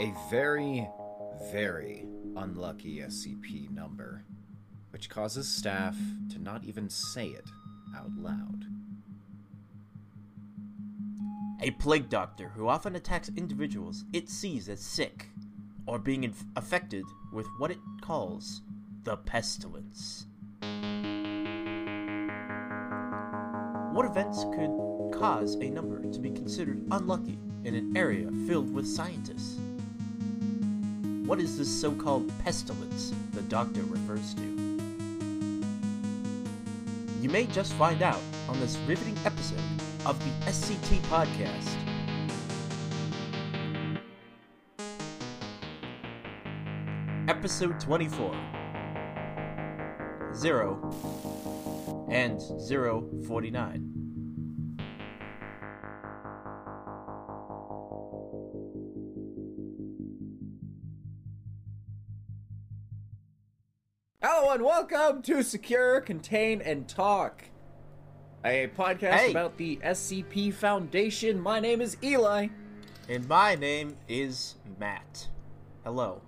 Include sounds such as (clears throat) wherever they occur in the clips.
a very, very unlucky SCP number, which causes staff to not even say it out loud. A plague doctor who often attacks individuals it sees as sick or being inf- affected with what it calls the pestilence. What events could cause a number to be considered unlucky in an area filled with scientists? What is this so called pestilence the doctor refers to? You may just find out on this riveting episode of the SCT Podcast. Episode 24 0 and 049. Welcome to Secure, Contain, and Talk, a podcast Hey. about the SCP Foundation. My name is Eli. And my name is Matt. Hello.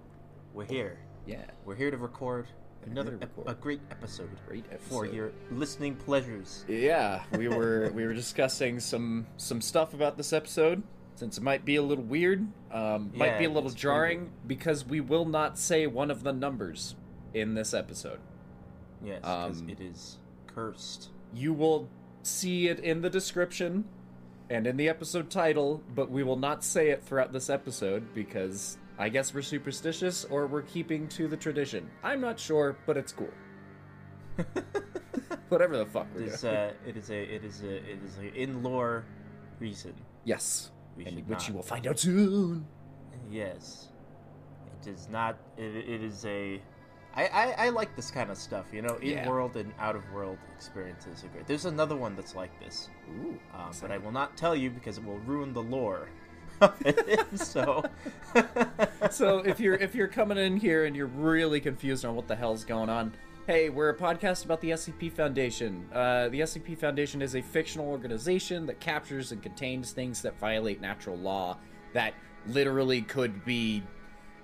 We're here. Yeah, We're here to record another record. a great episode great for your listening pleasures. Yeah, we (laughs) were we were discussing some some stuff about this episode since it might be a little weird, um, might be a little jarring because we will not say one of the numbers in this episode. Yes, because Um, it is cursed. You will see it in the description and in the episode title, but we will not say it throughout this episode because I guess we're superstitious or we're keeping to the tradition. I'm not sure, but it's cool. (laughs) Whatever the fuck It is, doing. uh, it is a it is a it is a in lore reason. yes, and which not. you will find out soon. Yes, it is not. It, it is a. I, I, I like this kind of stuff, you know. In Yeah. world and out of world experiences are great. There's another one that's like this, Ooh, um, but I will not tell you because it will ruin the lore. (laughs) (laughs) so, so if you're if you're coming in here and you're really confused on what the hell's going on hey we're a podcast about the scp foundation uh, the scp foundation is a fictional organization that captures and contains things that violate natural law that literally could be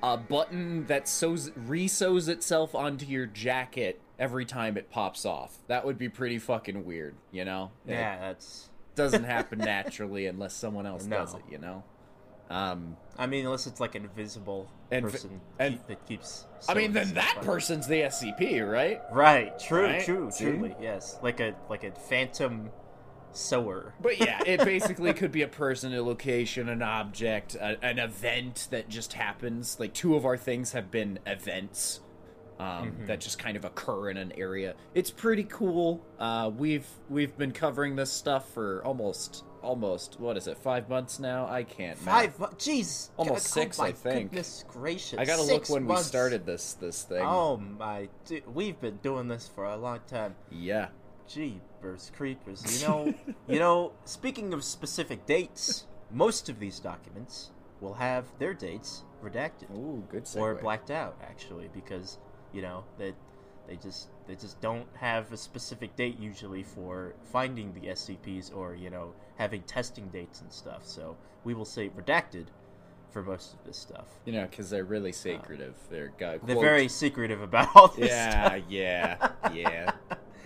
a button that sews resews itself onto your jacket every time it pops off that would be pretty fucking weird you know yeah, that's. (laughs) doesn't happen naturally unless someone else does it you know um I mean, unless it's like an invisible And person and- keep- that keeps. I mean, then that on. person's the SCP, right? Right. True. Right? True. See? Truly. Yes. Like a like a phantom sewer. But yeah, it (laughs) basically could be a person, a location, an object, a, an event that just happens. Like two of our things have been events um, that just kind of occur in an area. It's pretty cool. Uh, we've we've been covering this stuff for almost almost what is it? Five months now. I can't. Five. mu- Jeez. Almost God, six, oh I think. Goodness gracious. I gotta Six look when months. we started this this thing. Oh my! Dude, we've been doing this for a long time. Yeah. Jeepers creepers! You know, (laughs) you know. Speaking of specific dates, most of these documents will have their dates redacted Ooh, good segue. or blacked out, actually, because you know that they just they just don't have a specific date usually for finding the SCPs or you know having testing dates and stuff. So we will say redacted for most of this stuff. You know, because they're really uh, secretive. They're got They're very secretive about all this Yeah, stuff. yeah, (laughs) yeah.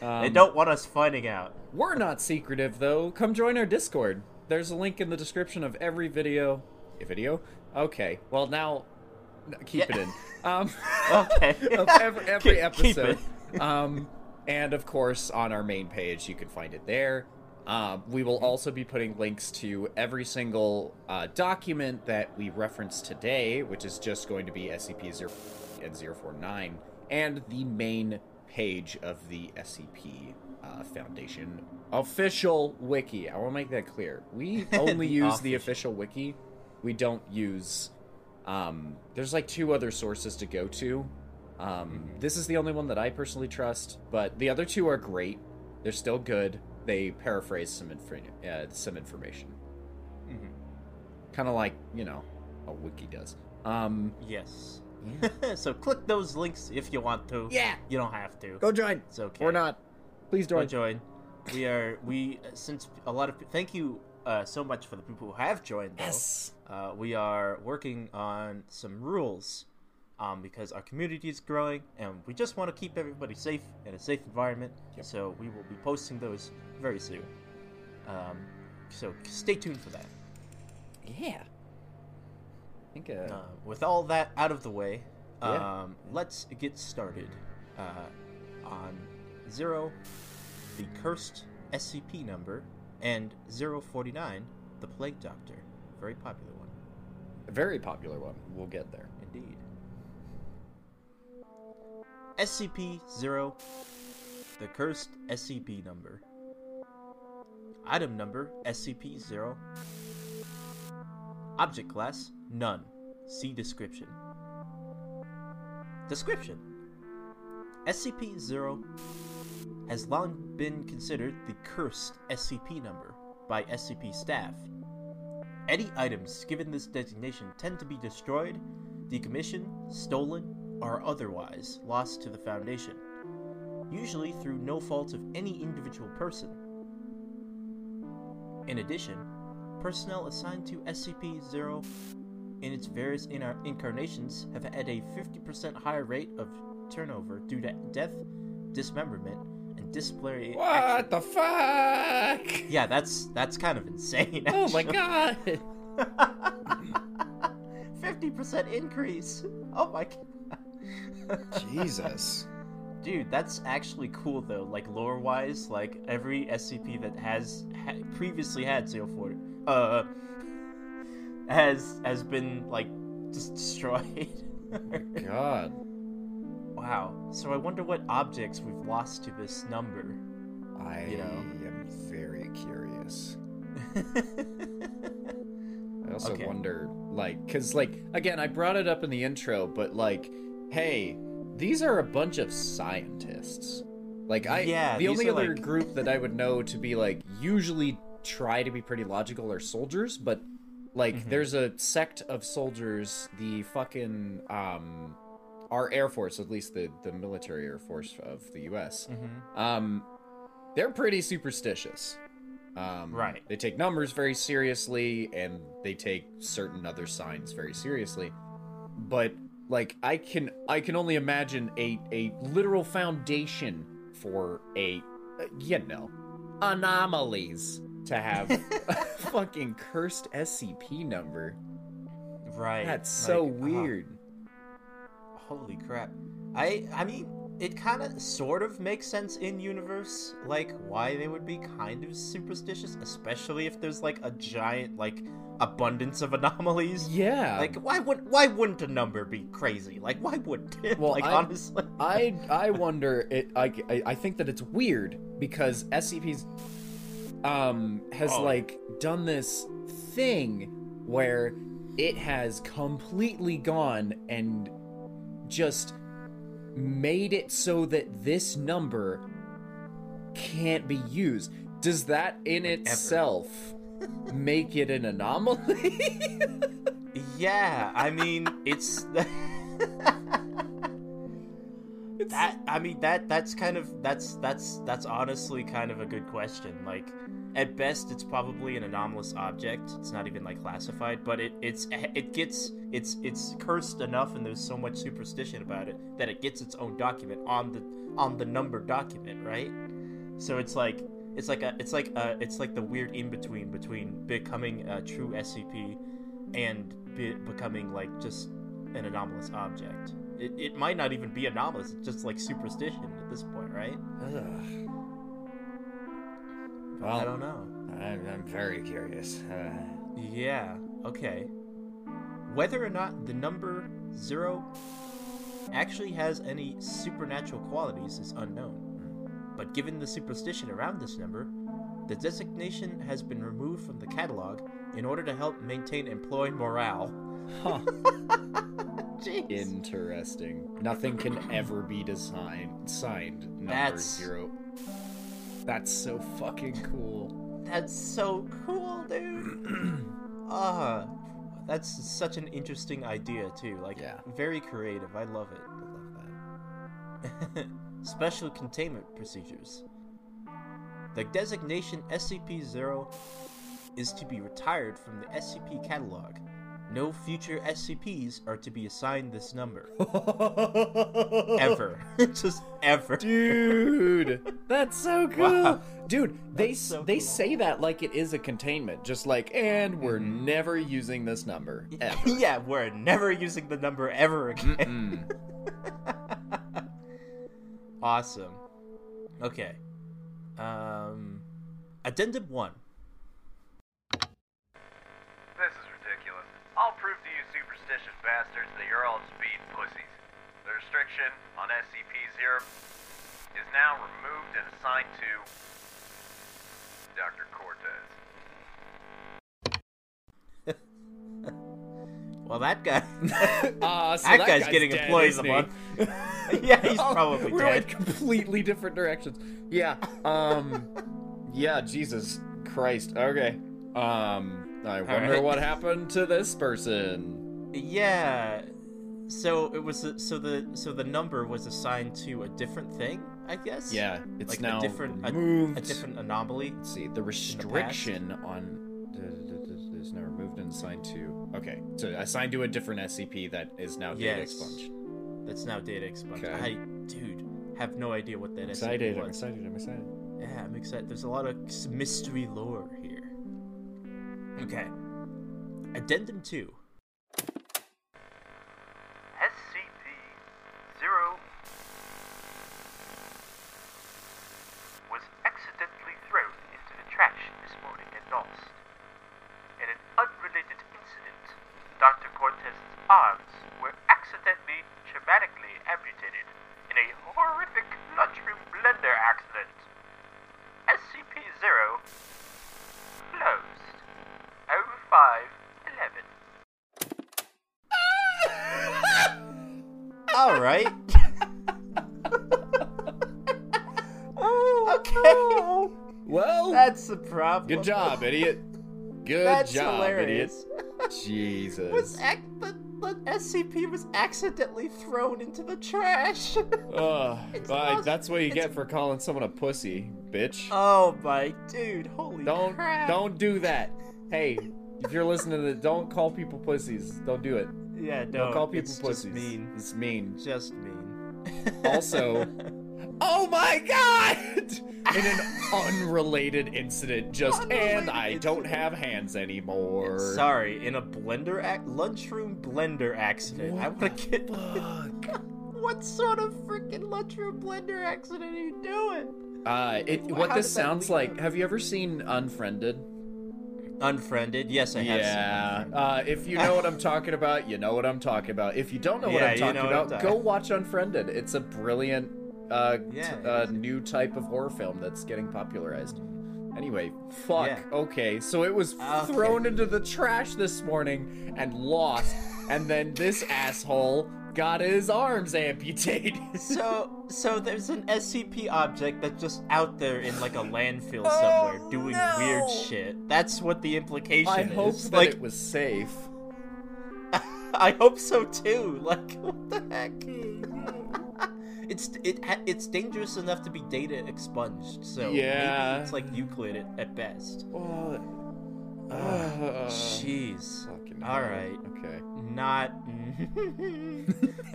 They Um, don't want us finding out. We're not secretive though. Come join our Discord. There's a link in the description of every video. A video? Okay. Well now, keep Yeah. it in. Um, (laughs) Okay. (laughs) of every, every Keep- keep episode. it. um, and of course on our main page you can find it there. Um, we will also be putting links to every single uh, document that we reference today, which is just going to be SCP-0 and 049, and the main page of the SCP uh, Foundation official wiki. I want to make that clear. We (laughs) only use the official. wiki. We don't use. Um, there's like two other sources to go to. Um, This is the only one that I personally trust, but the other two are great. They're still good. They paraphrase some infor- uh, some information, Mhm. kind of like you know a wiki does. Um, Yes. (laughs) so click those links if you want to. yeah, You don't have to. go join It's okay. or not. Please join. Go join. join. We are we since a lot of thank you uh, so much for the people who have joined. Though. Yes. Uh, we are working on some rules um, because our community is growing and we just want to keep everybody safe in a safe environment. Yep. So we will be posting those very soon. Um, so stay tuned for that. Yeah. Think. Uh, Uh, with all that out of the way, Yeah. um, let's get started uh, on Zero, the cursed SCP number, and 049, the Plague Doctor. Very popular one, a very popular one. We'll get there. indeed. SCP 0, the cursed SCP number. Item number SCP 0. Object class None. See description. Description SCP 0 has long been considered the cursed SCP number by SCP staff. Any items given this designation tend to be destroyed, decommissioned, stolen, or otherwise lost to the Foundation, usually through no fault of any individual person. In addition, personnel assigned to SCP 0 in its various inar- incarnations have had a 50% higher rate of turnover due to death, dismemberment, and disciplinary action. What the fuck? Yeah, that's that's kind of insane. Oh my god. (laughs) 50% increase. Oh my god. Jesus. Dude, that's actually cool though. Like lore wise, like every SCP that has ha- previously had 040 uh has has been like just destroyed. (laughs) God. wow. So I wonder what objects we've lost to this number. I You know. am very curious. (laughs) I also Okay. wonder, like, because, like, again, I brought it up in the intro, but, like, hey, these are a bunch of scientists. Like, I, Yeah, the only other like- group that I would know to be, like, usually try to be pretty logical are soldiers, but, like, Mhm. there's a sect of soldiers, the fucking, um, our Air Force, at least the, the military Air Force of the US, mm-hmm. um, they're pretty superstitious. Um, Right. They take numbers very seriously, and they take certain other signs very seriously. But like, I can I can only imagine a a literal foundation for a uh, you know anomalies to have a fucking cursed SCP number. Right. That's so like, uh, weird. Holy crap. I I mean, it kind of sort of makes sense in universe like why they would be kind of superstitious, especially if there's like a giant like abundance of anomalies. yeah. Like why would why wouldn't a number be crazy? Like why wouldn't it? (laughs) Well, like I- honestly. I I wonder it I, I I think that it's weird because SCP's um has Oh. like done this thing where it has completely gone and just made it so that this number can't be used. Does that in itself make it an anomaly? (laughs) Yeah, I mean, it's (laughs) (laughs) that. I mean that. That's kind of that's that's that's honestly kind of a good question. Like, at best, it's probably an anomalous object. It's not even like classified, but it it's it gets it's it's cursed enough, and there's so much superstition about it that it gets its own document on the on the number document, right? So it's like it's like a it's like a it's like the weird in between between becoming a true SCP and be, becoming like just an anomalous object. It, it might not even be anomalous. It's just like superstition at this point, right? Ugh. I don't know. I'm, I'm very curious. Uh, Yeah. Okay. Whether or not the number zero actually has any supernatural qualities is unknown. But given the superstition around this number, the designation has been removed from the catalog in order to help maintain employee morale. Huh. (laughs) Jeez. Interesting. Nothing can ever be designed signed number That's- zero. That's so fucking cool. That's so cool, dude. Ah, (clears throat) that's such an interesting idea too. Like, Yeah. very creative. I love it. I love that. (laughs) Special containment procedures. The designation SCP-0 is to be retired from the SCP catalog. No future SCPs are to be assigned this number. (laughs) Ever. (laughs) Just ever. Dude, that's so (laughs) cool. Wow. Dude, they so they cool. say that like it is a containment, just like and we're Mhm. never using this number ever. yeah, we're never using the number ever again. Awesome. Okay. Um Addendum 1. This is ridiculous. I'll prove to you superstitious bastards that you're all speed pussies. The restriction on SCP-0 is now removed and assigned to Dr. Cortez. (laughs) Well, that guy (laughs) Ah, (laughs) so That guy's getting dead, employee of isn't the he? month. Yeah, he's Oh, probably We're dead. in completely different directions. Yeah. Um. yeah. Jesus Christ. Okay. Um. I wonder right. what happened to this person. Yeah. So it was a, so the so the number was assigned to a different thing, I guess. Yeah. It's Like now a different a, a different anomaly. Let's see. The restriction on is now removed and assigned to. Okay. So assigned to a different SCP that is now data Yes. expunged. That's now data expunged. Okay. I dude have no idea what that I'm excited. I'm excited. I'm excited. Yeah, I'm excited. There's a lot of mystery lore here. Okay. Addendum 2. Good job, idiot. Good That's job, hilarious. idiot. Jesus. Was ac- the, the SCP was accidentally thrown into the trash. (laughs) Ugh, It's well, lost- that's what you it's- get for calling someone a pussy, bitch. oh my dude, holy don't crap. don't do that. Hey, if you're listening to this, don't call people pussies. Don't do it. Yeah, no. Don't call people it's pussies. Just mean. It's mean. Just mean. Also- (laughs) Oh my god! In an unrelated incident, just and I Unrelated don't have hands anymore. Sorry, in a blender ac- lunchroom blender accident. I want to get Fuck. (laughs) what sort of freaking lunchroom blender accident are you doing? Uh, it, How what this sounds like. up- Have you ever seen Unfriended? Unfriended? Yes, I have. yeah. Seen Uh, if you know what I'm talking about, you know what I'm talking about. If you don't know what (laughs) Yeah, I'm you talking know what I'm about, go watch Unfriended. It's a brilliant, uh, Yeah, it uh, new type of horror film that's getting popularized. Anyway, fuck. Yeah. Okay, so it was Okay. thrown into the trash this morning and lost, and then this asshole got his arms amputated. (laughs) So, so there's an SCP object that's just out there in like a landfill Oh, somewhere doing no. weird shit. That's what the implication I is. hope that like, it was safe. (laughs) I hope so too. Like, what the heck? (laughs) it's it it's dangerous enough to be data expunged. So Yeah. maybe it's like Euclid at, at best. Oh, Uh, uh, (sighs) Jeez. fucking All right. Okay. Not.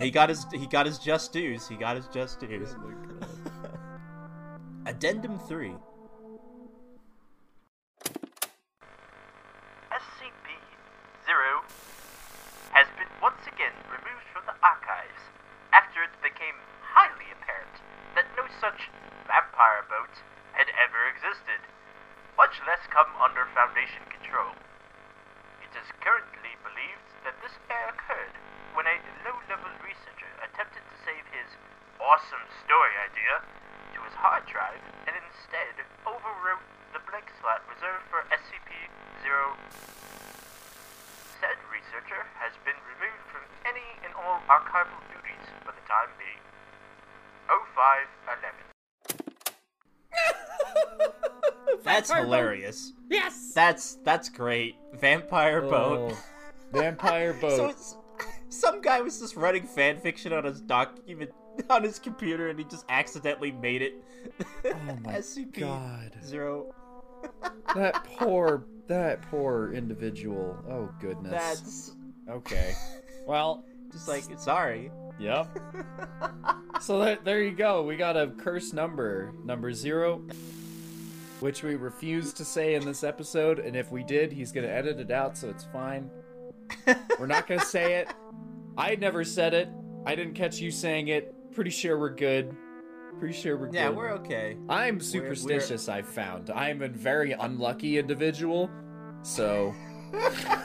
(laughs) he got his he got his just dues. He got his just dues. (laughs) Addendum three. SCP-0 has been once again removed from the archives after it became highly apparent that no such vampire boat had ever existed, much less come under Foundation control. It is currently believed that this error occurred when a low-level researcher attempted to save his awesome story idea to his hard drive and instead overwrote the blank slot reserved for SCP-0 Said researcher has been removed from any and all archival duties for the time being. 0511. That's Vampire boat. hilarious. Yes. That's that's great. Vampire oh. boat. Oh, (laughs) vampire boat. So it's, some guy was just writing fan fiction on his document on his computer, and he just accidentally made it. Oh my (laughs) SCP God. zero. (laughs) that poor, that poor individual. Oh goodness. That's Okay. Well, just like sorry. yep. So there, there you go. We got a curse number, number zero, which we refuse to say in this episode. And if we did, he's gonna edit it out, so it's fine. We're not gonna say it. I never said it. I didn't catch you saying it. Pretty sure we're good. Pretty sure we're Yeah, good. we're okay. I'm we're- superstitious. I've found. I'm a very unlucky individual. So. (laughs)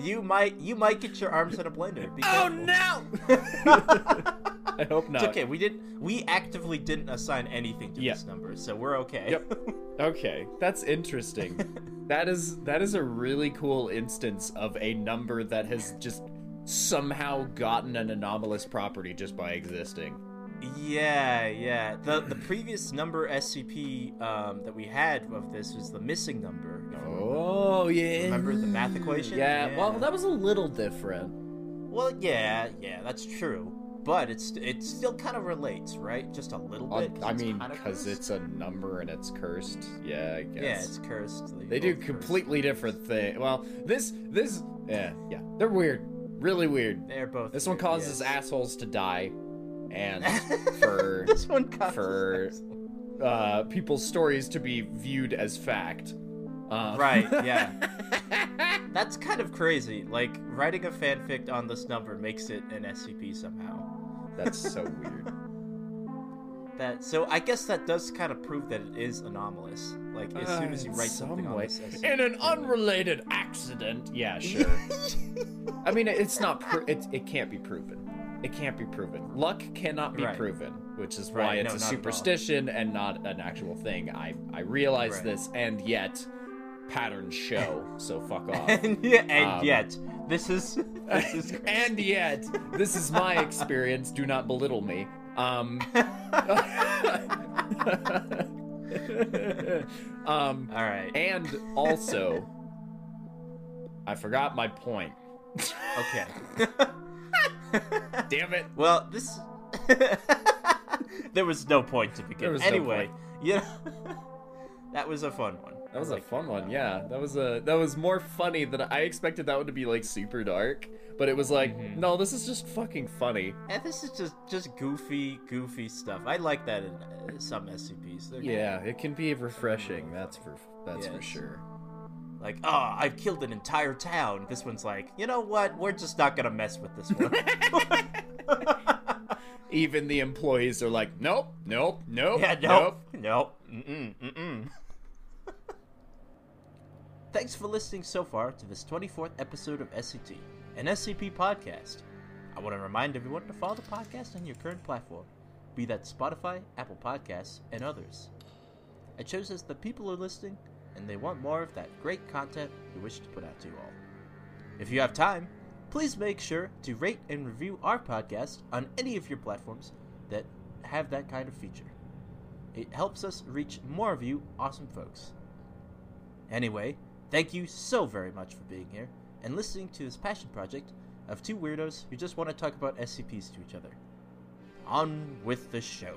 You might you might get your arms in a blender. Be oh careful. no! (laughs) I hope not. It's okay. We didn't. We actively didn't assign anything to Yeah. this number, so we're okay. Yep. (laughs) Okay, that's interesting. that is that is a really cool instance of a number that has just somehow gotten an anomalous property just by existing. yeah, yeah. The the previous number SCP um, that we had of this was the missing number. if you remember. Oh yeah. Remember the math equation? Yeah, well that was a little different. Well, yeah, yeah, that's true. But it's it still kind of relates, right? Just a little bit. I mean, because it's a number and it's cursed. Yeah, I guess. yeah, it's cursed. They do completely different thing. Well, this this yeah yeah they're weird, really weird. They're both. This one causes yes. assholes to die, and (laughs) for this one causes for- uh, people's stories to be viewed as fact. Um, Right, (laughs) yeah. (laughs) That's kind of crazy. Like writing a fanfic on this number makes it an SCP somehow. That's so weird. (laughs) That so I guess that does kind of prove that it is anomalous. Like as soon as you Uh, write some something on this In an unrelated accident, yeah, (laughs) sure. I mean, it's not. Pro- it it can't be proven. It can't be proven. Luck cannot be Right. proven, which is why Right, it's no, a not at all. superstition and not an actual thing. I I realize Right. this, and yet patterns show. So fuck (laughs) off. and, and Um, yet this is (laughs) this is and yet, this is my (laughs) experience. Do not belittle me. Um. um. All right. And also, I forgot my point. Okay. Damn it. well, this there was no point to begin. There was no anyway, yeah, that was a fun one. That was a fun one, yeah. That was a that was more funny than I expected. That one to be like super dark, but it was like, Mhm. no, this is just fucking funny. And this is just just goofy, goofy stuff. I like that in uh, some SCPs. They're Yeah, it can be refreshing. That's for that's for sure. like, oh, I've killed an entire town. This one's like, you know what? We're just not gonna mess with this one. (laughs) Even the employees are like, nope, nope, nope, yeah, nope. nope, nope, mm-mm, mm-mm. Thanks for listening so far to this 24th episode of SCT, an SCP podcast. I want to remind everyone to follow the podcast on your current platform, be that Spotify, Apple Podcasts, and others. It shows us that people are listening and they want more of that great content we wish to put out to you all. If you have time, please make sure to rate and review our podcast on any of your platforms that have that kind of feature. It helps us reach more of you awesome folks. Anyway, thank you so very much for being here and listening to this passion project of two weirdos who just want to talk about SCPs to each other. On with the show.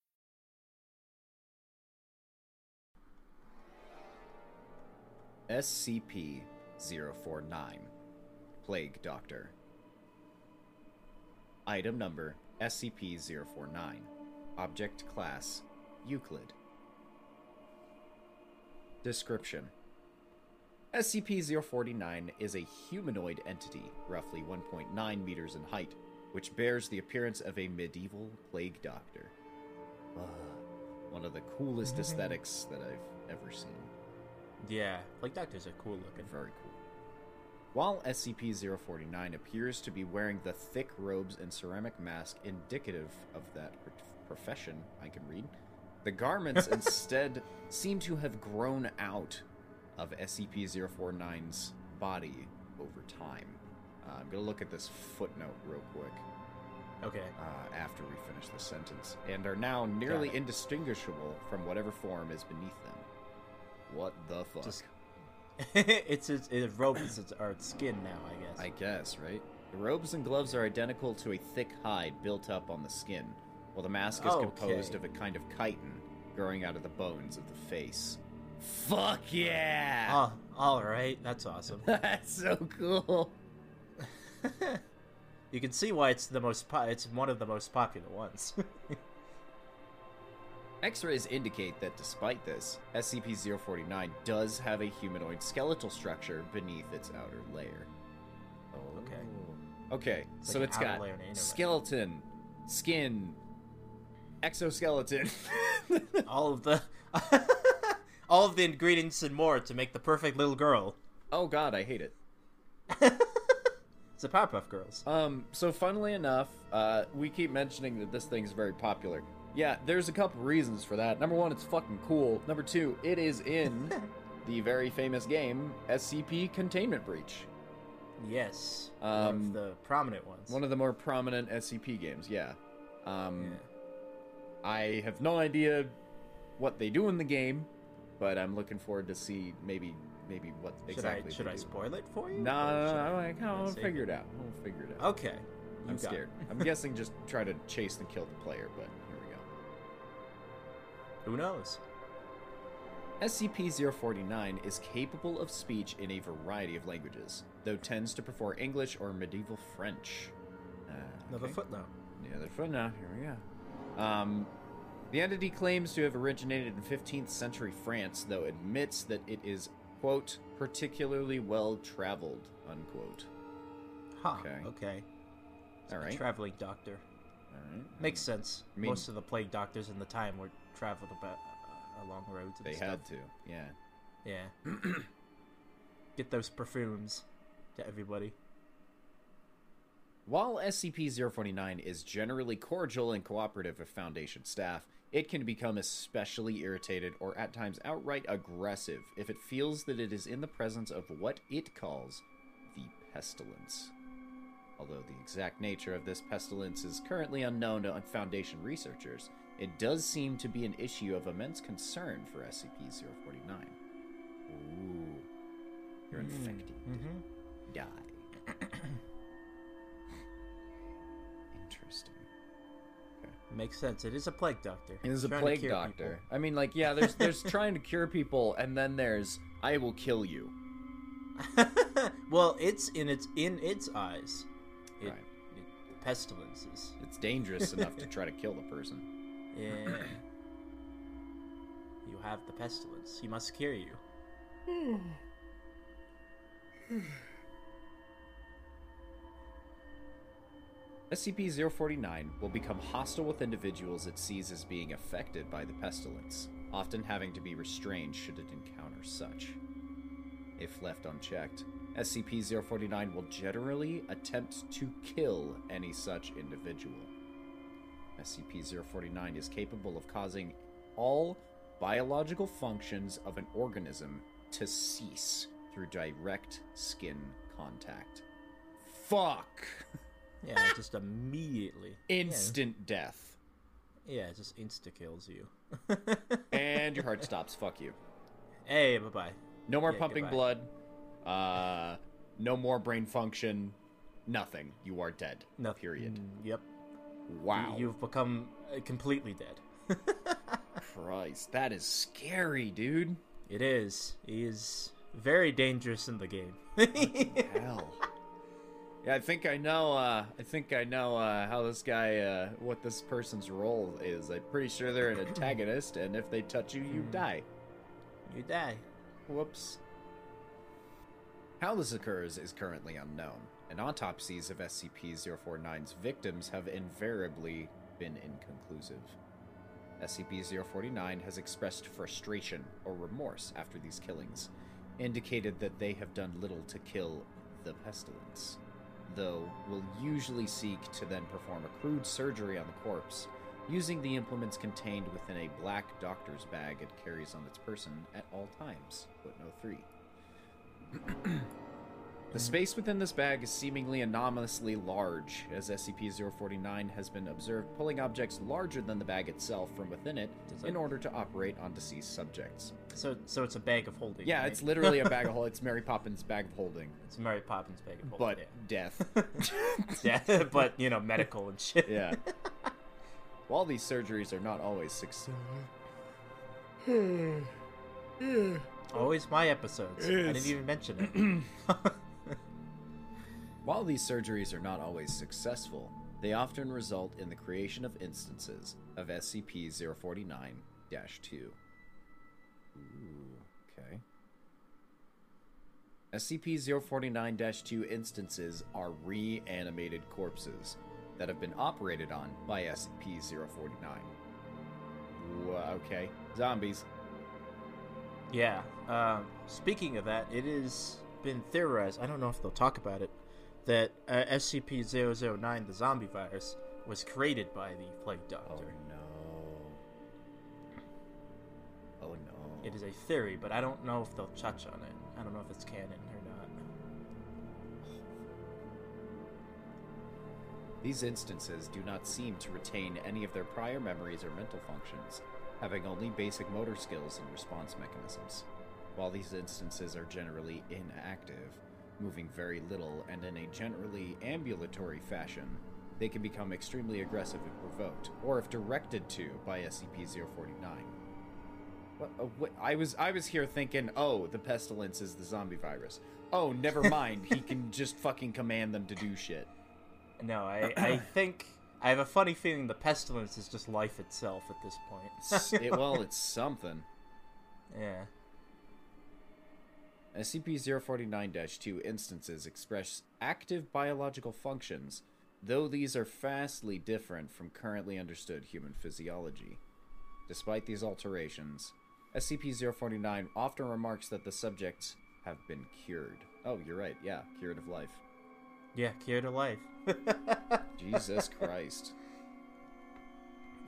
SCP 049 Plague Doctor. Item number SCP 049. Object Class Euclid. Description SCP 049 is a humanoid entity, roughly 1.9 meters in height, which bears the appearance of a medieval plague doctor. Ah, one of the coolest aesthetics that I've ever seen. Yeah, like doctors are cool looking. Very cool. While SCP-049 appears to be wearing the thick robes and ceramic mask indicative of that pr- profession, I can read, the garments (laughs) instead seem to have grown out of SCP-049's body over time. Uh, I'm gonna look at this footnote real quick Okay. uh, after we finish the sentence, and are now nearly indistinguishable from whatever form is beneath them. What the fuck? Just- (laughs) it's its it robes its or its skin now, I guess. I guess, right? The robes and gloves are identical to a thick hide built up on the skin, while the mask is oh, composed of a kind of chitin growing out of the bones of the face. Fuck yeah! Oh, all right. That's awesome. (laughs) That's so cool. (laughs) you can see why it's the most po- it's one of the most popular ones. X-rays indicate that despite this, SCP-049 does have a humanoid skeletal structure beneath its outer layer. Oh. Okay. Okay, It's so like an it's outer got layer and layer. skeleton, skin, exoskeleton. (laughs) all of the (laughs) all of the ingredients and more to make the perfect little girl. oh god, I hate it. (laughs) It's the Powerpuff Girls. Um, so funnily enough, uh, we keep mentioning that this thing's very popular. Yeah, there's a couple reasons for that. Number one, it's fucking cool. Number two, it is in (laughs) the very famous game SCP Containment Breach, Yes, one Um, of the prominent ones. one of the more prominent SCP games. Yeah. Um, Yeah. I have no idea what they do in the game, but I'm looking forward to see maybe maybe what Should exactly. I should I do. spoil it for you? No, no, no, I- no, like, should I I'll figure it out. We'll figure it out. Okay, you I'm scared. I'm (laughs) guessing just try to chase and kill the player, but here we go. Who knows? SCP-049 is capable of speech in a variety of languages, though tends to prefer English or medieval French. Uh, Another okay. footnote. The footnote. Here we go. Um, the entity claims to have originated in 15th century France, though admits that it is quote particularly well traveled unquote. Huh. Okay. Okay. All A traveling doctor All right. makes sense. I mean- Most of the plague doctors in the time were traveled about uh, along roads. They stuff. had to. Yeah. Yeah. (clears throat) Get those perfumes to everybody. While SCP-049 is generally cordial and cooperative with Foundation staff, it can become especially irritated or at times outright aggressive if it feels that it is in the presence of what it calls the pestilence. Although the exact nature of this pestilence is currently unknown to Foundation researchers, it does seem to be an issue of immense concern for SCP-049. Ooh. You're infected. Mm-hmm. Die. (coughs) Interesting. Makes sense. It is a plague doctor. It is a plague doctor. I mean, like, yeah, there's there's (laughs) trying to cure people, and then there's I will kill you. (laughs) well, it's in its in its eyes. It, Right. it pestilences. It's dangerous enough to try to kill the person. Yeah. (clears throat) you have the pestilence. He must cure you. (sighs) SCP-049 will become hostile with individuals it sees as being affected by the pestilence, often having to be restrained should it encounter such. If left unchecked, SCP-049 will generally attempt to kill any such individual. SCP-049 is capable of causing all biological functions of an organism to cease through direct skin contact. Fuck! (laughs) Yeah, just immediately. Instant death. Yeah, it just insta kills you. (laughs) And your heart stops. Fuck you. hey, bye bye. No more Yeah, pumping goodbye. blood. Uh, no more brain function. Nothing. You are dead. No. Period. Mm, yep. Wow. You, have become uh, completely dead. (laughs) Christ, that is scary, dude. it is. He is very dangerous in the game. (laughs) Hell. Yeah, I think I know. Uh, I think I know uh, how this guy, uh, what this person's role is. I'm pretty sure they're an (clears throat) antagonist, and if they touch you, you die. you die. Whoops. How this occurs is currently unknown, and autopsies of SCP-049's victims have invariably been inconclusive. SCP-049 has expressed frustration or remorse after these killings, indicated that they have done little to kill the pestilence, though will usually seek to then perform a crude surgery on the corpse, using the implements contained within a black doctor's bag it carries on its person at all times. Footnote 3. The space within this bag is seemingly anomalously large, as SCP-049 has been observed pulling objects larger than the bag itself from within it Does in it- order to operate on deceased subjects. So, so it's a bag of holding. Yeah, right? it's literally a (laughs) bag of holding. It's Mary Poppins' bag of holding, it's Mary Poppins bag of holding. but death. (laughs) yeah, yeah but you know, medical and shit. yeah. (laughs) While these surgeries are not always successful. Hmm. Always my episodes. I didn't even mention it. (clears throat) While these surgeries are not always successful, they often result in the creation of instances of SCP 049 2. Okay. SCP 049 2 instances are reanimated corpses that have been operated on by SCP 049. Okay. Zombies. Yeah. Um, speaking of that, it has been theorized. I don't know if they'll talk about it. That uh, SCP-009, the zombie virus, was created by the Plague Oh Doctor. no. Oh no. It is a theory, but I don't know if they'll touch on it. I don't know if it's canon These instances do not seem to retain any of their prior memories or mental functions, having only basic motor skills and response mechanisms. While these instances are generally inactive, moving very little and in a generally ambulatory fashion, they can become extremely aggressive if provoked, or if directed to by SCP-049. What, uh, I was I was here thinking, oh, the pestilence is the zombie virus. Oh, never mind. he can just fucking command them to do shit. No, I, (clears throat) I think I have a funny feeling the pestilence is just life itself at this point. (laughs) it, well, it's something. yeah. SCP-049-2 instances express active biological functions, though these are vastly different from currently understood human physiology. Despite these alterations, SCP-049 often remarks that the subjects have been cured. Oh, you're right. Yeah, cured of life. Yeah, cured of life. (laughs) Jesus Christ.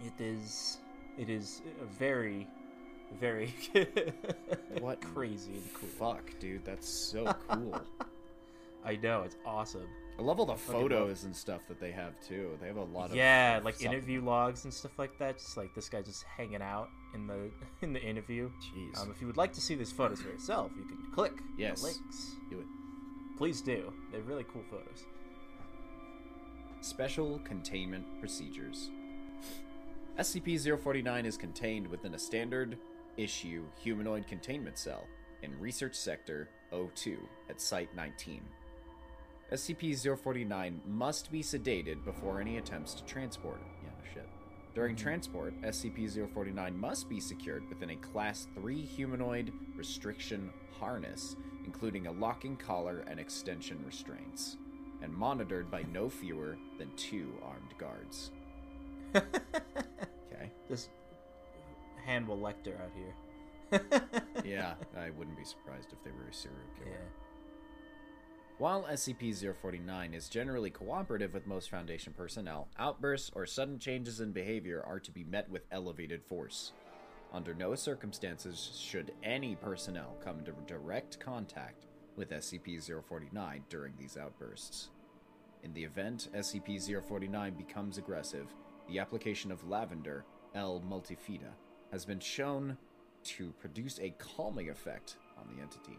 It is. It is a very, very (laughs) What crazy and cool. Fuck, dude, that's so cool. (laughs) I know it's awesome. I love all the photos and stuff that they have too. They have a lot of yeah, like interview logs and stuff like that. Just like this guy just hanging out in the in the interview. Jeez. Um, if you would like to see these photos for yourself, you can click Yes. the links. Do it. Please do. They're really cool photos. Special Containment Procedures. SCP 049 is contained within a standard issue humanoid containment cell in Research Sector 02 at Site 19. SCP 049 must be sedated before any attempts to transport it. Yeah, no shit. During transport, SCP 049 must be secured within a Class 3 humanoid restriction harness, including a locking collar and extension restraints, and monitored by no fewer than two armed guards. (laughs) Okay. This Hannibal Lecter out here. Yeah, I wouldn't be surprised if they were a serial killer. Yeah. While SCP-049 is generally cooperative with most Foundation personnel, outbursts or sudden changes in behavior are to be met with elevated force. Under no circumstances should any personnel come into direct contact with SCP-049 during these outbursts. In the event SCP-049 becomes aggressive, the application of lavender, L. multifida, has been shown to produce a calming effect on the entity.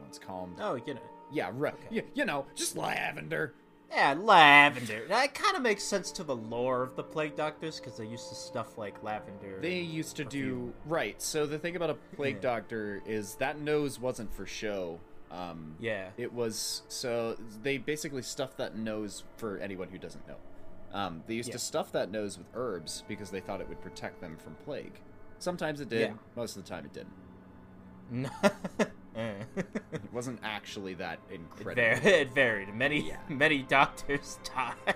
Once calmed, Oh, you know. yeah, right. You, you know, just lavender. Yeah, lavender. That kind of makes sense to the lore of the Plague Doctors because they used to stuff like lavender. They used to do right. So the thing about a plague Yeah. doctor is that nose wasn't for show. Um, Yeah. it was so they basically stuffed that nose for anyone who doesn't know. Um, they used Yeah. to stuff that nose with herbs because they thought it would protect them from plague. Sometimes it did. Yeah. Most of the time, it didn't. (laughs) It wasn't actually that it, incredible. var- (laughs) it varied. Many Yeah. (laughs) many doctors (laughs) died.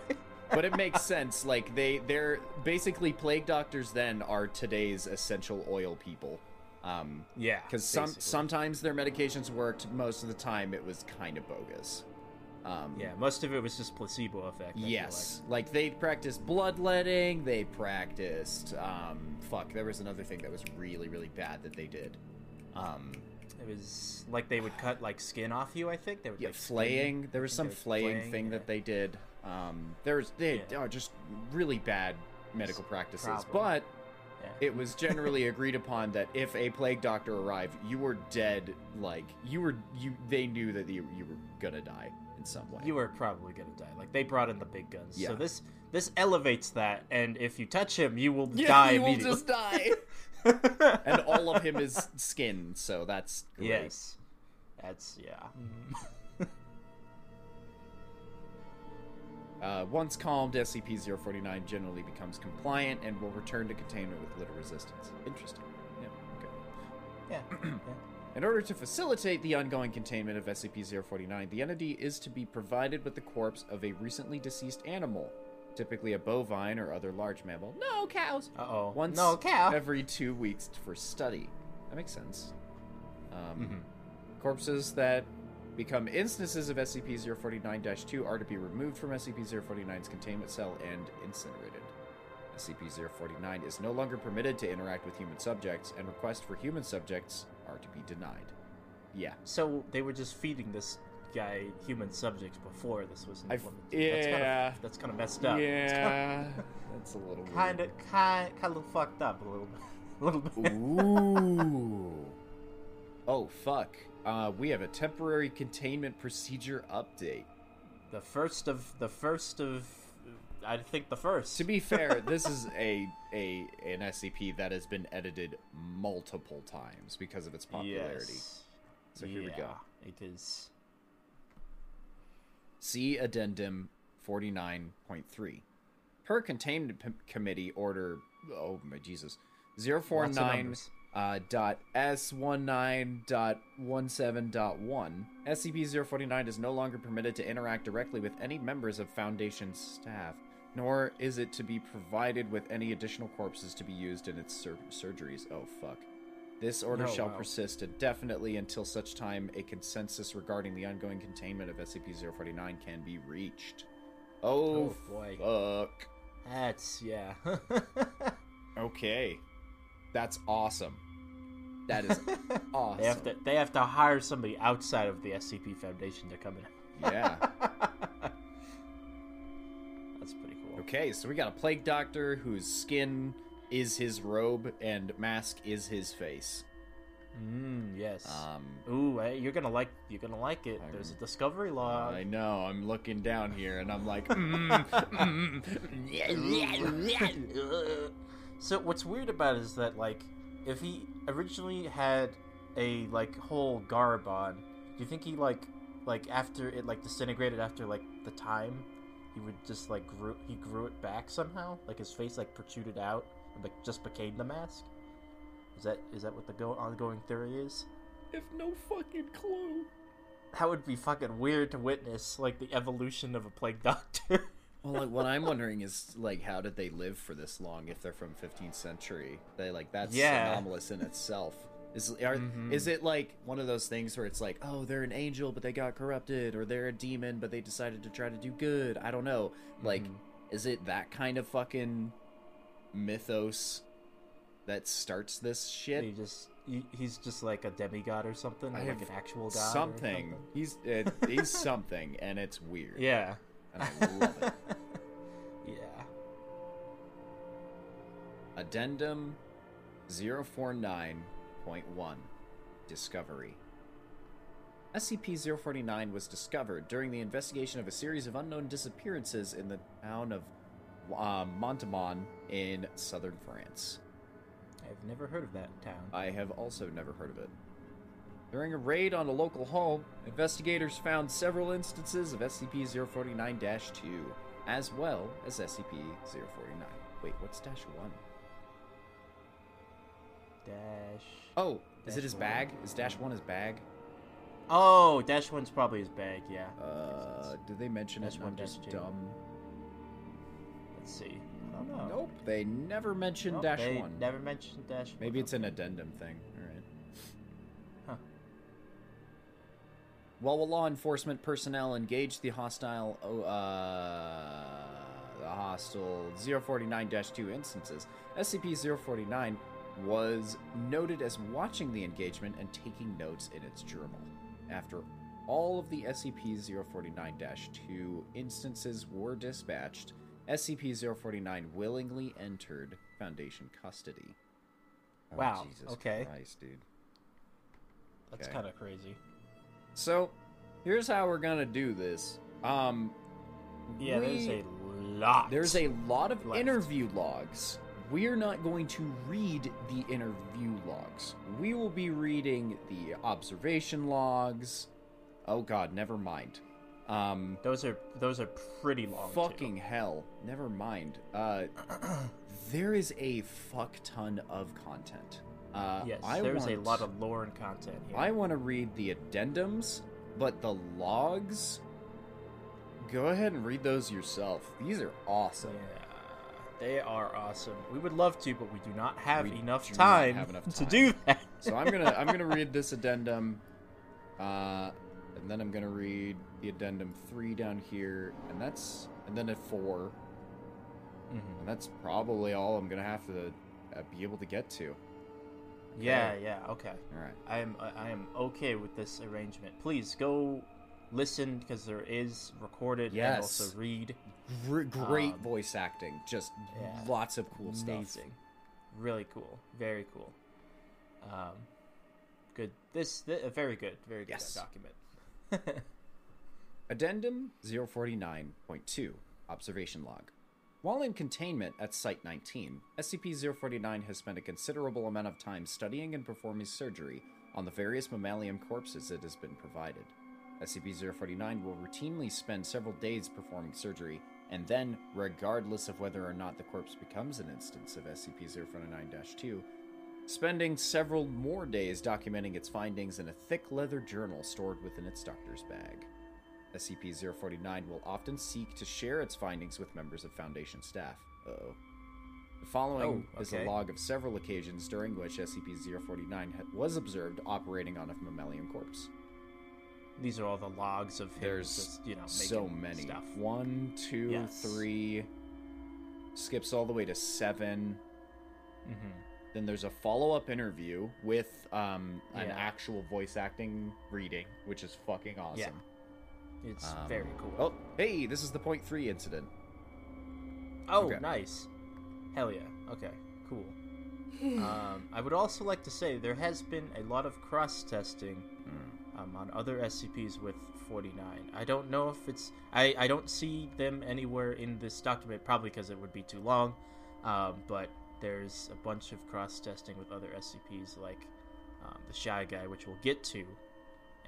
but it makes sense. Like they, they're basically plague doctors. Then are today's essential oil people. Um, yeah, because some sometimes their medications worked. Most of the time, it was kind of bogus. Um, Yeah, most of it was just placebo effect. I Yes, like. they practiced bloodletting. They practiced. Um, fuck, there was another thing that was really, really bad that they did. Um, like. It was like they would cut like skin off you. I think they would yeah, like, skin- flaying. There was some flaying, flaying, thing yeah. that they did. Um, there was they Yeah. oh, just really bad medical practices, Problem. but Yeah. it was generally agreed upon that if a plague doctor arrived, you were dead. Like you were, you they knew that you you were gonna die in some way. you were probably gonna die. Like they brought in the big guns. Yeah. So this this elevates that, and if you touch him, you will (laughs) yeah, die you will just die. (laughs) and all of him is skin, so that's great. yes, that's yeah. Uh, once calmed, SCP-049 generally becomes compliant and will return to containment with little resistance. Interesting. Yeah. Okay. Yeah. (clears throat) yeah. In order to facilitate the ongoing containment of SCP-049, the entity is to be provided with the corpse of a recently deceased animal, typically a bovine or other large mammal. No cows. Uh oh. Once no cow. every two weeks for study. That makes sense. Um, Mhm. Corpses that become instances of SCP-049-2 are to be removed from SCP-049's containment cell and incinerated. SCP-049 is no longer permitted to interact with human subjects, and requests for human subjects are to be denied. Yeah. So they were just feeding this guy human subjects before this was I've- implemented. That's yeah. kinda, that's kind of messed up. Yeah. (laughs) That's a little. Kind of, kind, kind of fucked up a little bit. (laughs) A little bit. Ooh. oh, fuck. Uh, we have a temporary containment procedure update. The first of the first of, I think the first. To be fair, (laughs) this is a a an SCP that has been edited multiple times because of its popularity. Yes. So here we go. It is. See Addendum 49.3. Per Containment P- Committee Order, oh my Jesus, 049 numbers. uh, dot S19 dot 17 dot 1, SCP-049 is no longer permitted to interact directly with any members of Foundation staff, nor is it to be provided with any additional corpses to be used in its sur- surgeries. Oh, fuck. This order Oh, shall wow. persist indefinitely until such time a consensus regarding the ongoing containment of SCP-049 can be reached. Oh, Oh, boy. fuck. That's yeah. (laughs) Okay. That's awesome. That is (laughs) awesome. They have to they have to hire somebody outside of the SCP Foundation to come in. Yeah. (laughs) That's pretty cool. Okay, so we got a plague doctor whose skin is his robe and mask is his face. Mm, yes. Um, Ooh, hey, you're gonna like you're gonna like it. There's a discovery log. I know. I'm looking down here and I'm like, (laughs) mm, mm. so what's weird about it is that like if he originally had a like whole garb on, do you think he like like after it like disintegrated after like the time he would just like grew he grew it back somehow like his face like protruded out like just became the mask? Is that is that what the go ongoing theory is? If no fucking clue. That would be fucking weird to witness, like the evolution of a plague doctor. (laughs) Well, like, what I'm wondering is like, how did they live for this long if they're from 15th century? They like that's Yeah. anomalous in itself. Is are, Mhm. is it like one of those things where it's like, oh, they're an angel but they got corrupted, or they're a demon but they decided to try to do good? I don't know. Like, Mhm. is it that kind of fucking mythos that starts this shit? he just he, he's just like a demigod or something, or I like an actual god. or something. He's uh, (laughs) he's something, and it's weird. Yeah. and I love it. (laughs) yeah. Addendum 049.1 Discovery. SCP 049 was discovered during the investigation of a series of unknown disappearances in the town of Montemon in southern France. I've never heard of that town. I have also never heard of it. During a raid on a local home, investigators found several instances of SCP 049 2, as well as SCP 049. Wait, what's dash 1? Dash. Oh, is it his one. bag? Is Dash One his bag? Oh, Dash One's probably his bag. Yeah. Uh, did they mention Dash it? one, I'm just Dash two. dumb. Let's see. I don't know. Nope, they never mentioned Nope, Dash One. Never mentioned Dash. Maybe one. it's an addendum thing. All right. Huh. while law enforcement personnel engaged the hostile, oh, uh, the hostile 049-2 instances, SCP-049 was noted as watching the engagement and taking notes in its journal. After all of the SCP-049-2 instances were dispatched, SCP-049 willingly entered Foundation custody. Oh, Wow, Jesus okay. Christ, dude. That's Okay. kind of crazy. So, here's how we're gonna do this. Um, Yeah, there's a lot. there's a lot of left. interview logs. We're not going to read the interview logs. We will be reading the observation logs. Oh God, never mind. Um, Those are those are pretty long. too. fucking hell, never mind. Uh, (clears throat) there is a fuck ton of content. Uh, Yes, I there's a lot of lore and content here. I want to read the addendums, but the logs. Go ahead and read those yourself. These are awesome. Yeah, they are awesome. We would love to, but we do not have enough time, have enough to do that. So I'm gonna I'm gonna (laughs) read this addendum, uh, and then I'm gonna read the addendum three down here, and that's and then at 4 Mhm. and that's probably all I'm gonna have to uh, be able to get to. Yeah, yeah, okay. All right. I am I am okay with this arrangement. Please go listen because there is recorded and Yes. also read. Gr- great Um, voice acting, just yeah. lots of cool stuff. Amazing, really cool, very cool. Um, good. This, th- very good, very good Yes. document. (laughs) Addendum 049.2 Observation Log. While in containment at Site 19, SCP 049 has spent a considerable amount of time studying and performing surgery on the various mammalian corpses it has been provided. SCP 049 will routinely spend several days performing surgery, and then, regardless of whether or not the corpse becomes an instance of SCP 049 2, spending several more days documenting its findings in a thick leather journal stored within its doctor's bag. SCP 049 will often seek to share its findings with members of Foundation staff. Uh oh. The following Oh, is a log of several occasions during which SCP 049 ha- was observed operating on a mammalian corpse. These are all the logs of him There's just you know so many. stuff. One, two, Yes. three. Skips all the way to seven. hmm Then there's a follow up interview with um, an Yeah. actual voice acting reading, which is fucking awesome. Yeah. It's Um, very cool. Oh, hey, this is the point three incident. Oh, Okay. nice. Hell yeah. Okay, cool. (sighs) um, I would also like to say there has been a lot of cross testing Hmm. um, on other SCPs with 49. I don't know if it's. I, I don't see them anywhere in this document, probably because it would be too long. Um, but there's a bunch of cross testing with other SCPs, like um, the Shy Guy, which we'll get to.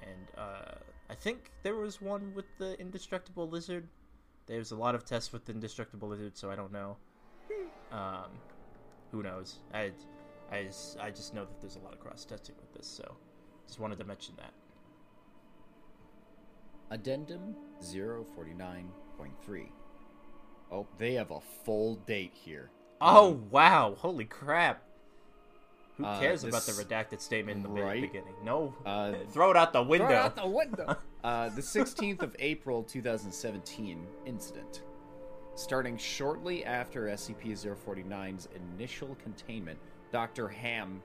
And uh, I think there was one with the Indestructible Lizard. There's a lot of tests with the Indestructible Lizard, so I don't know. Um, who knows? I, I, just, I just know that there's a lot of cross testing with this, so just wanted to mention that. Addendum 049.3. Oh, they have a full date here. Oh wow! Holy crap! Who Uh, cares about the redacted statement in the very right? beginning? No, Uh, (laughs) throw it out the window. Throw it out the window. (laughs) uh, the 16th of April 2017 incident. Starting shortly after SCP-049's initial containment, Dr. Ham.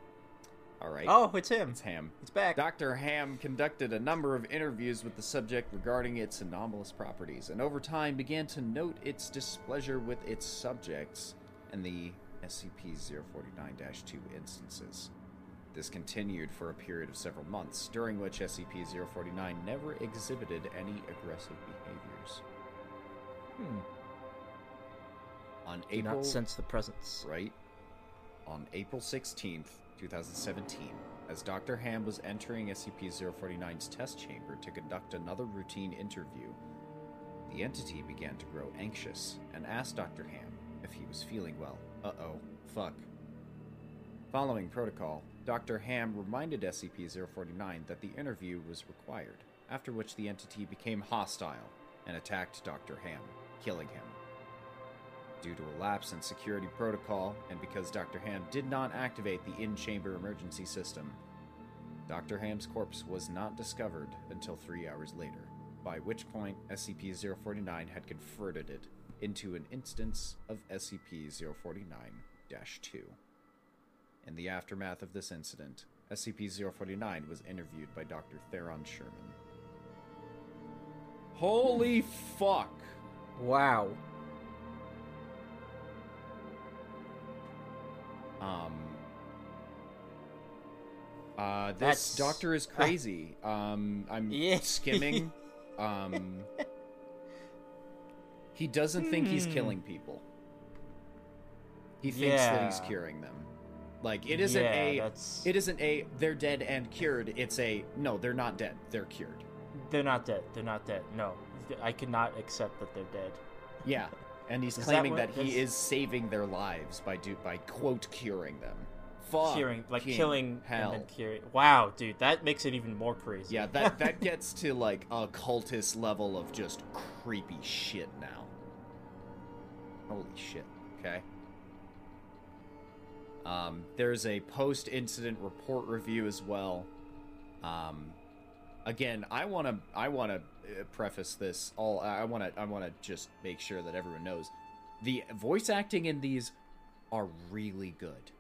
All right. oh, it's him. it's Ham. It's back. Dr. Ham conducted a number of interviews with the subject regarding its anomalous properties, and over time began to note its displeasure with its subjects and the SCP-049-2 instances. This continued for a period of several months, during which SCP-049 never exhibited any aggressive behaviors. Hmm. On Do April not sense the presence. right? On April 16th, 2017, as Dr. Ham was entering SCP 049's test chamber to conduct another routine interview, the entity began to grow anxious and asked Dr. Ham if he was feeling well. Uh oh, fuck. Following protocol, Dr. Ham reminded SCP 049 that the interview was required, after which the entity became hostile and attacked Dr. Ham, killing him. Due to a lapse in security protocol, and because Dr. Ham did not activate the in chamber emergency system, Dr. Ham's corpse was not discovered until three hours later, by which point SCP 049 had converted it into an instance of SCP 049 2. In the aftermath of this incident, SCP 049 was interviewed by Dr. Theron Sherman. Holy fuck! Wow. Um. Uh, this That's- doctor is (laughs) crazy. um, I'm Yeah. skimming. (laughs) Um, he doesn't think he's Hmm. killing people. He thinks that he's curing them. Like it isn't Yeah, a. that's- It isn't a. They're dead and cured. It's a. No, they're not dead. They're cured. They're not dead. They're not dead. No, I cannot accept that they're dead. Yeah, and he's Is that claiming what- that, he is saving their lives by do by quote curing them. Fuck. Curing, like killing hell. and then curing. Wow, dude, that makes it even more crazy. Yeah, that that (laughs) gets to like a cultist level of just creepy shit now. Holy shit. Okay. Um, there's a post-incident report review as well. Um, again, I want to I want to preface this all. I want to I want to just make sure that everyone knows the voice acting in these are really good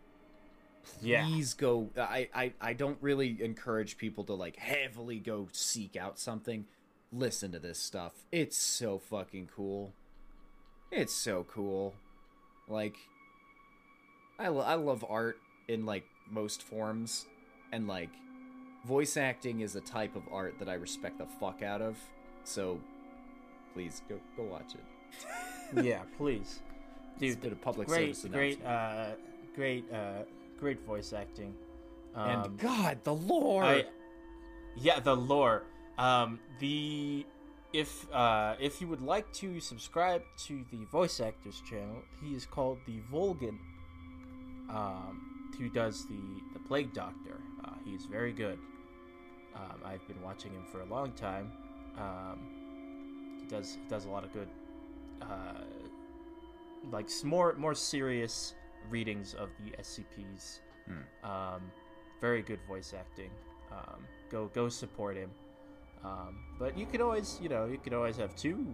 Yeah. please go I, I i don't really encourage people to like heavily go seek out something listen to this stuff it's so fucking cool it's so cool like i, lo- I love art in like most forms and like voice acting is a type of art that i respect the fuck out of so please go go watch it (laughs) yeah, please, It's dude. been a public great, service great, announcement. uh, great, uh, great voice acting. Um, and god the lore I, yeah, the lore. Um, the if uh, if you would like to subscribe to the voice actors channel, he is called the Volgun. Um, who does the the Plague Doctor? Uh, he's very good. Um, I've been watching him for a long time. Um, he does he does a lot of good, uh, like more more serious readings of the SCPs. Um, very good voice acting. Um, go go support him. Um, but you could always, you know, you could always have two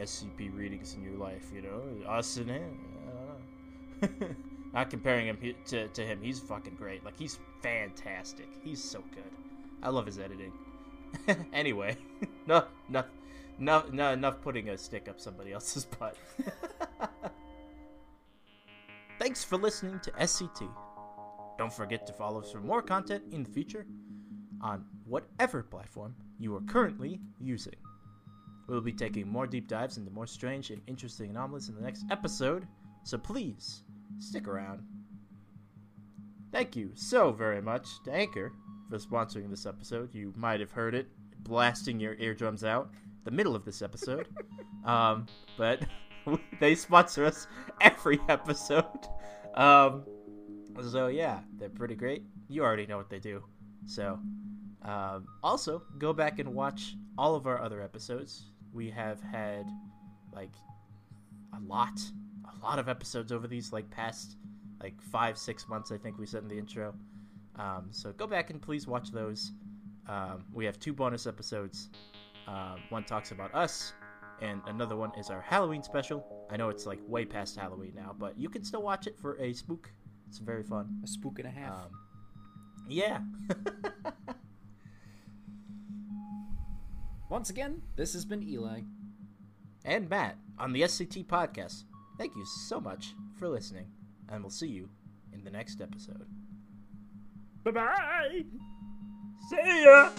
SCP readings in your life. You know, us and him. I don't know. (laughs) Not comparing him to to him. He's fucking great. Like he's fantastic. He's so good. I love his editing. (laughs) anyway, (laughs) no, no, no, no, enough putting a stick up somebody else's butt. Thanks for listening to SCT. Don't forget to follow us for more content in the future on whatever platform you are currently using. We'll be taking more deep dives into more strange and interesting anomalies in the next episode, so please stick around. Thank you so very much to Anchor for sponsoring this episode. You might have heard it blasting your eardrums out the middle of this episode. (laughs) um, but (laughs) they sponsor us every episode. Um, so yeah, they're pretty great. You already know what they do. So um, also go back and watch all of our other episodes. We have had like a lot, a lot of episodes over these like past like five, six months. I think we said in the intro. Um, so go back and please watch those. Um, we have two bonus episodes. Um, one talks about us, and another one is our Halloween special. I know it's like way past Halloween now, but you can still watch it for a spook. It's very fun. a spook and a half Um, yeah. (laughs) once again this has been eli and Matt on the SCT podcast. Thank you so much for listening, and we'll see you in the next episode. Bye bye. See ya.